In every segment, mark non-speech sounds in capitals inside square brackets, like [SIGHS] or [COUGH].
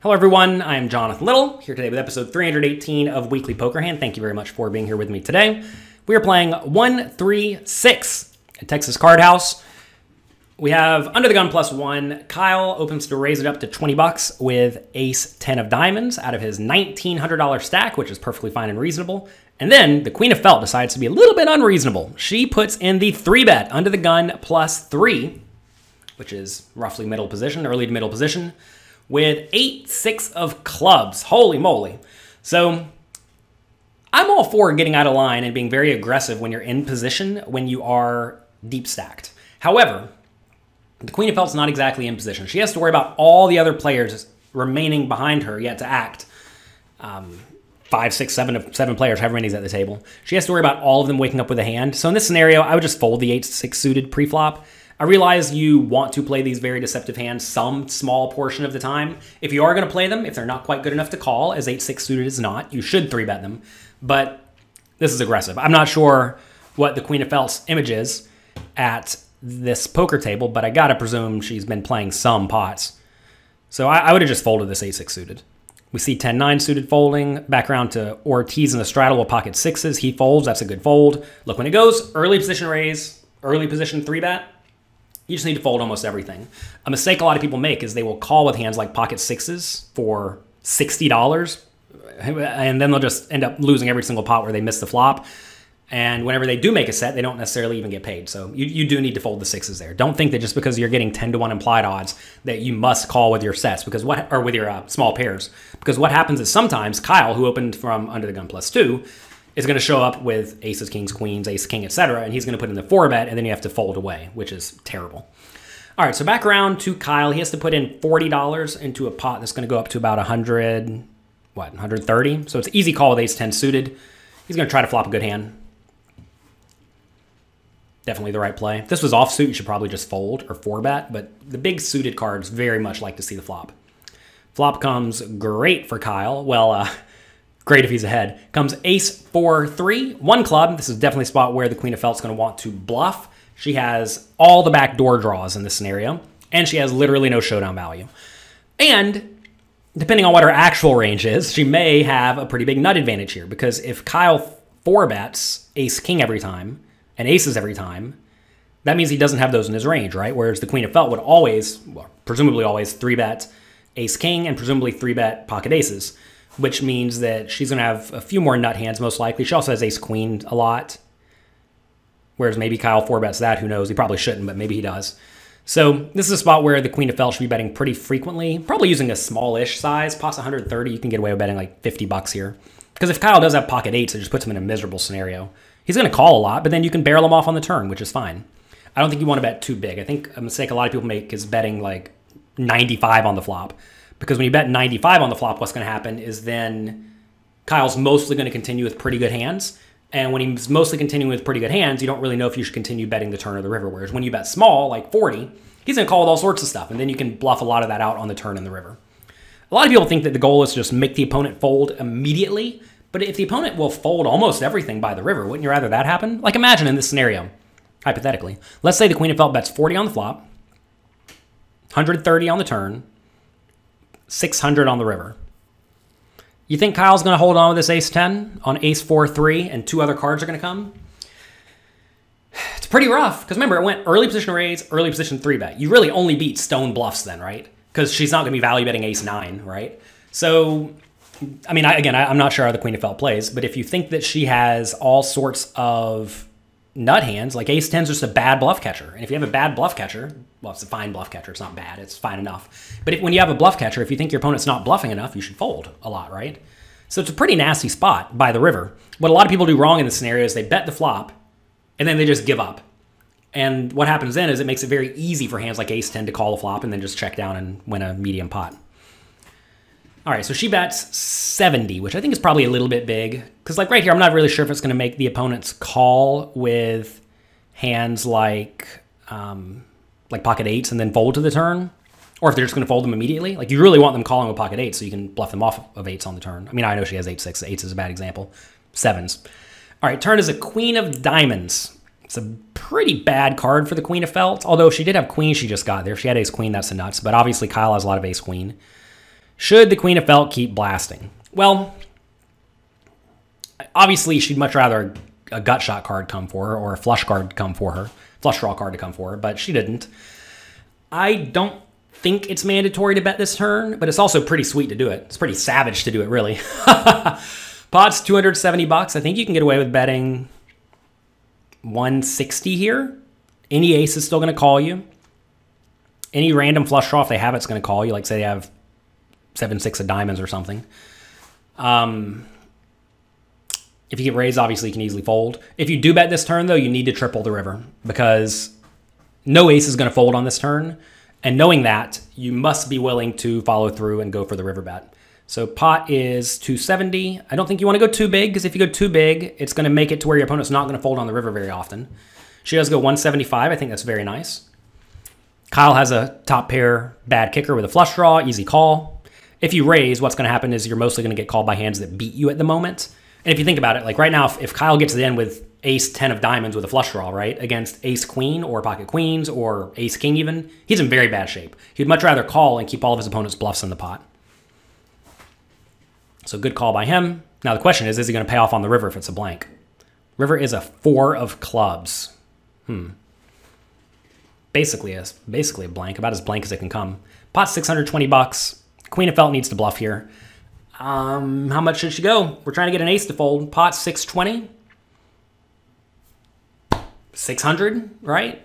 Hello, everyone. I am Jonathan Little, here today with episode 318 of Weekly Poker Hand. Thank you very much for being here with me today. We are playing 136 at Texas Card House. We have under the gun plus one. Kyle opens to raise it up to 20 bucks with ace 10 of diamonds out of his $1,900 stack, which is perfectly fine and reasonable. And then the Queen of Felt decides to be a little bit unreasonable. She puts in the three bet under the gun plus three, which is roughly middle position, early to middle position with eight six of clubs. Holy moly! So I'm all for getting out of line and being very aggressive when you're in position when you are deep stacked. However, the Queen of Felt's not exactly in position. She has to worry about all the other players remaining behind her yet to act. Um, five, six, seven of seven players, however many's at the table. She has to worry about all of them waking up with a hand. So in this scenario, I would just fold the eight six suited pre-flop I realize you want to play these very deceptive hands some small portion of the time. If you are going to play them, if they're not quite good enough to call, as 8 6 suited is not, you should 3 bet them. But this is aggressive. I'm not sure what the Queen of Felt's image is at this poker table, but I gotta presume she's been playing some pots. So I, I would have just folded this 8 6 suited. We see 10 9 suited folding. Back around to Ortiz in the straddle with pocket sixes. He folds. That's a good fold. Look, when it goes early position raise, early position 3 bet, you just need to fold almost everything. A mistake a lot of people make is they will call with hands like pocket sixes for $60, and then they'll just end up losing every single pot where they miss the flop. And whenever they do make a set, they don't necessarily even get paid. So you, you do need to fold the sixes there. Don't think that just because you're getting 10 to 1 implied odds that you must call with your sets because what or with your uh, small pairs. Because what happens is sometimes Kyle, who opened from under the gun plus two, is going to show up with aces, kings, queens, ace, king, etc., and he's going to put in the four bet, and then you have to fold away, which is terrible. All right, so back around to Kyle. He has to put in forty dollars into a pot that's going to go up to about hundred, what, one hundred thirty. So it's easy call with ace ten suited. He's going to try to flop a good hand. Definitely the right play. If this was offsuit, you should probably just fold or four bet, but the big suited cards very much like to see the flop. Flop comes great for Kyle. Well, uh, [LAUGHS] Great if he's ahead. Comes ace, four, three, one club. This is definitely a spot where the Queen of Felt's going to want to bluff. She has all the back door draws in this scenario, and she has literally no showdown value. And depending on what her actual range is, she may have a pretty big nut advantage here because if Kyle four bets ace king every time and aces every time, that means he doesn't have those in his range, right? Whereas the Queen of Felt would always, well, presumably always three bet ace king and presumably three bet pocket aces which means that she's going to have a few more nut hands most likely. She also has ace queen a lot, whereas maybe Kyle four bets that. Who knows? He probably shouldn't, but maybe he does. So this is a spot where the queen of felt should be betting pretty frequently, probably using a smallish size, pos 130. You can get away with betting like 50 bucks here. Because if Kyle does have pocket eights, it just puts him in a miserable scenario. He's going to call a lot, but then you can barrel him off on the turn, which is fine. I don't think you want to bet too big. I think a mistake a lot of people make is betting like 95 on the flop. Because when you bet 95 on the flop, what's going to happen is then Kyle's mostly going to continue with pretty good hands. And when he's mostly continuing with pretty good hands, you don't really know if you should continue betting the turn or the river. Whereas when you bet small, like 40, he's going to call with all sorts of stuff. And then you can bluff a lot of that out on the turn and the river. A lot of people think that the goal is to just make the opponent fold immediately. But if the opponent will fold almost everything by the river, wouldn't you rather that happen? Like imagine in this scenario, hypothetically. Let's say the Queen of Felt bets 40 on the flop, 130 on the turn, 600 on the river. You think Kyle's going to hold on with this ace 10 on ace 4 3 and two other cards are going to come? [SIGHS] It's pretty rough because remember, it went early position raise, early position 3 bet. You really only beat stone bluffs then, right? Because she's not going to be value betting ace 9, right? So, I mean, I, again, I, I'm not sure how the Queen of Felt plays, but if you think that she has all sorts of nut hands, like ace 10 is just a bad bluff catcher. And if you have a bad bluff catcher, well, it's a fine bluff catcher. It's not bad. It's fine enough. But if, when you have a bluff catcher, if you think your opponent's not bluffing enough, you should fold a lot, right? So it's a pretty nasty spot by the river. What a lot of people do wrong in this scenario is they bet the flop and then they just give up. And what happens then is it makes it very easy for hands like ace 10 to call the flop and then just check down and win a medium pot. All right, so she bets 70, which I think is probably a little bit big. Because, like, right here, I'm not really sure if it's going to make the opponent's call with hands like um, like pocket eights and then fold to the turn, or if they're just going to fold them immediately. Like, you really want them calling with pocket eights so you can bluff them off of eights on the turn. I mean, I know she has eight six. Eights is a bad example. Sevens. All right, turn is a queen of diamonds. It's a pretty bad card for the queen of felt. Although she did have queen, she just got there. If she had ace queen, that's a nuts. But obviously, Kyle has a lot of ace queen. Should the Queen of Felt keep blasting? Well, obviously she'd much rather a gut shot card come for her or a flush card come for her, flush draw card to come for her, but she didn't. I don't think it's mandatory to bet this turn, but it's also pretty sweet to do it. It's pretty savage to do it, really. [LAUGHS] Pot's 270 bucks. I think you can get away with betting 160 here. Any ace is still going to call you. Any random flush draw, if they have it's going to call you. Like, say they have 7 6 of diamonds or something. Um, if you get raised, obviously you can easily fold. If you do bet this turn, though, you need to triple the river because no ace is going to fold on this turn. And knowing that, you must be willing to follow through and go for the river bet. So pot is 270. I don't think you want to go too big because if you go too big, it's going to make it to where your opponent's not going to fold on the river very often. She does go 175. I think that's very nice. Kyle has a top pair bad kicker with a flush draw, easy call. If you raise, what's going to happen is you're mostly going to get called by hands that beat you at the moment. And if you think about it, like right now, if, if Kyle gets to the end with ace 10 of diamonds with a flush draw, right, against ace queen or pocket queens or ace king even, he's in very bad shape. He'd much rather call and keep all of his opponent's bluffs in the pot. So good call by him. Now the question is, is he going to pay off on the river if it's a blank? River is a four of clubs. Hmm. Basically a, basically a blank, about as blank as it can come. Pot 620 bucks. Queen of Felt needs to bluff here. Um, how much should she go? We're trying to get an ace to fold. Pot 620. 600, right?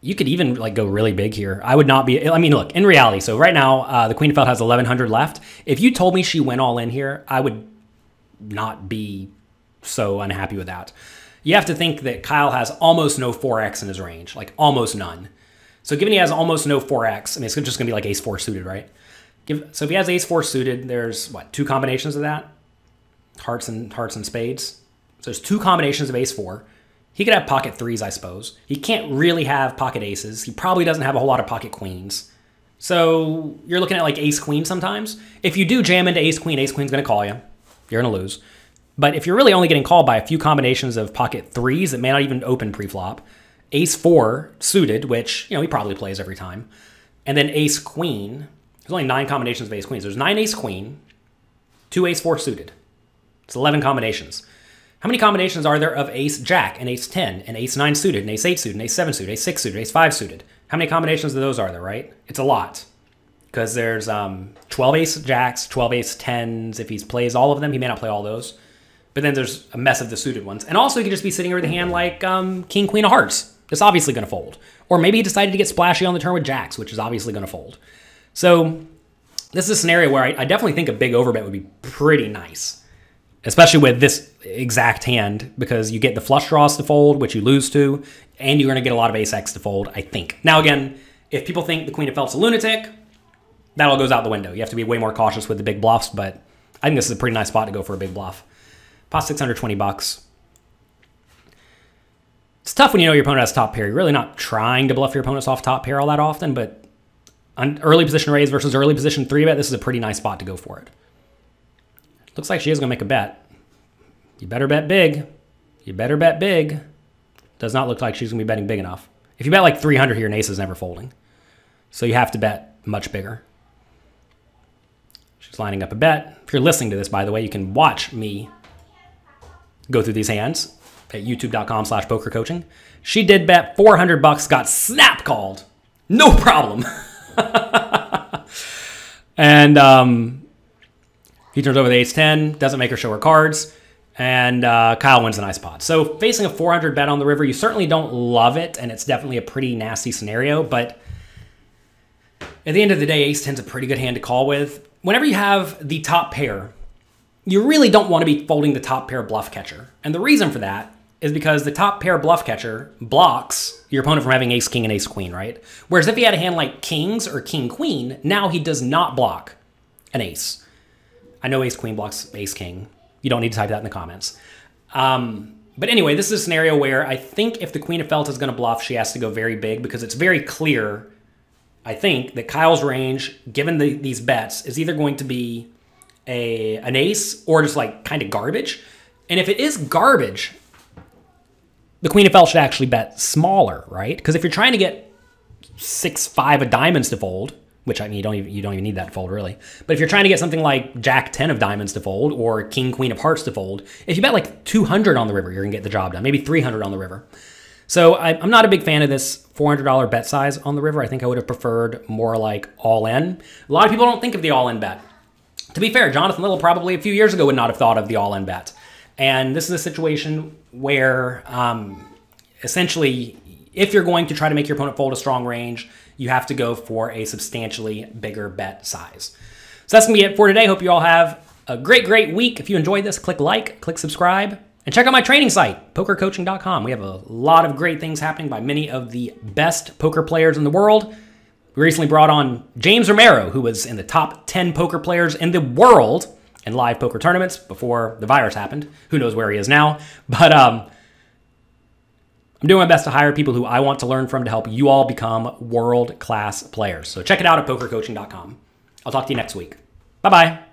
You could even like go really big here. I would not be. I mean, look in reality. So right now, uh, the Queen of Felt has 1100 left. If you told me she went all in here, I would not be so unhappy with that. You have to think that Kyle has almost no 4x in his range, like almost none. So given he has almost no 4x, I mean, it's just going to be like ace 4 suited, right? Give, so if he has ace 4 suited, there's what, two combinations of that? Hearts and hearts and spades. So there's two combinations of ace 4. He could have pocket threes, I suppose. He can't really have pocket aces. He probably doesn't have a whole lot of pocket queens. So you're looking at like ace queen sometimes. If you do jam into ace queen, ace queen's going to call you. You're going to lose. But if you're really only getting called by a few combinations of pocket threes that may not even open preflop, ace four suited, which you know he probably plays every time, and then ace queen. There's only nine combinations of ace queens. There's nine ace queen, two ace four suited. It's 11 combinations. How many combinations are there of ace jack and ace 10 and ace 9 suited and ace 8 suited and ace 7 suited, ace 6 suited, ace 5 suited? How many combinations of those are there, right? It's a lot. Because there's um, 12 ace jacks, 12 ace 10s. If he plays all of them, he may not play all those. But then there's a mess of the suited ones. And also, he could just be sitting over the hand like um, king, queen of hearts. It's obviously going to fold. Or maybe he decided to get splashy on the turn with jacks, which is obviously going to fold. So this is a scenario where I, I definitely think a big overbet would be pretty nice especially with this exact hand because you get the flush draws to fold, which you lose to, and you're going to get a lot of ace x to fold, I think. Now, again, if people think the Queen of Felt's a lunatic, that all goes out the window. You have to be way more cautious with the big bluffs, but I think this is a pretty nice spot to go for a big bluff. Pot 620 bucks. It's tough when you know your opponent has top pair. You're really not trying to bluff your opponents off top pair all that often, but on early position raise versus early position three bet, this is a pretty nice spot to go for it. Looks like she is going to make a bet. You better bet big. You better bet big. Does not look like she's going to be betting big enough. If you bet like 300 here, an ace is never folding. So you have to bet much bigger. She's lining up a bet. If you're listening to this, by the way, you can watch me go through these hands at youtube.com slash poker coaching. She did bet 400 bucks, got snap called. No problem. [LAUGHS] and um, he turns over the ace 10, doesn't make her show her cards, and uh, Kyle wins a nice pot. So facing a 400 bet on the river, you certainly don't love it, and it's definitely a pretty nasty scenario, but at the end of the day, ace 10's a pretty good hand to call with. Whenever you have the top pair, you really don't want to be folding the top pair bluff catcher. And the reason for that is because the top pair bluff catcher blocks your opponent from having ace king and ace queen, right? Whereas if he had a hand like kings or king queen, now he does not block an ace. I know ace queen blocks ace king. You don't need to type that in the comments. Um, but anyway, this is a scenario where I think if the queen of felt is going to bluff, she has to go very big because it's very clear, I think, that Kyle's range, given the, these bets, is either going to be a an ace or just like kind of garbage. And if it is garbage, the queen of felt should actually bet smaller, right? Because if you're trying to get six, five of diamonds to fold, which I mean you don't even, you don't even need that to fold really. But if you're trying to get something like Jack 10 of diamonds to fold or King Queen of hearts to fold, if you bet like 200 on the river, you're gonna get the job done. Maybe 300 on the river. So I, am not a big fan of this $400 bet size on the river. I think I would have preferred more like all in. A lot of people don't think of the all in bet. To be fair, Jonathan Little probably a few years ago would not have thought of the all in bet. And this is a situation where um, essentially, if you're going to try to make your opponent fold a strong range, you have to go for a substantially bigger bet size. So that's going to be it for today. Hope you all have a great, great week. If you enjoyed this, click like, click subscribe, and check out my training site, pokercoaching.com. We have a lot of great things happening by many of the best poker players in the world. We recently brought on James Romero, who was in the top 10 poker players in the world in live poker tournaments before the virus happened. Who knows where he is now? [LAUGHS] But um, I'm doing my best to hire people who I want to learn from to help you all become world class players. So check it out at pokercoaching.com. I'll talk to you next week. Bye bye.